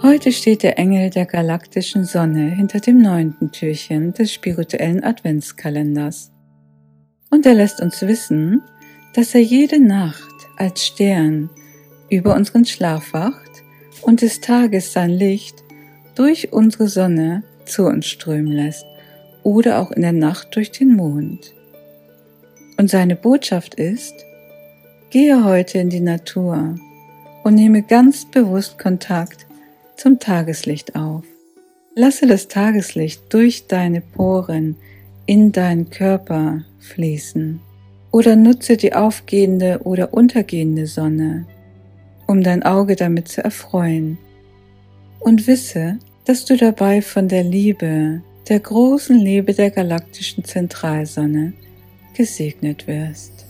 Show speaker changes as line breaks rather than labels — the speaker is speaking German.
Heute steht der Engel der galaktischen Sonne hinter dem neunten Türchen des spirituellen Adventskalenders. Und er lässt uns wissen, dass er jede Nacht als Stern über unseren Schlaf wacht und des Tages sein Licht durch unsere Sonne zu uns strömen lässt oder auch in der Nacht durch den Mond. Und seine Botschaft ist, gehe heute in die Natur und nehme ganz bewusst Kontakt zum Tageslicht auf. Lasse das Tageslicht durch deine Poren in deinen Körper fließen oder nutze die aufgehende oder untergehende Sonne, um dein Auge damit zu erfreuen. Und wisse, dass du dabei von der Liebe, der großen Liebe der galaktischen Zentralsonne gesegnet wirst.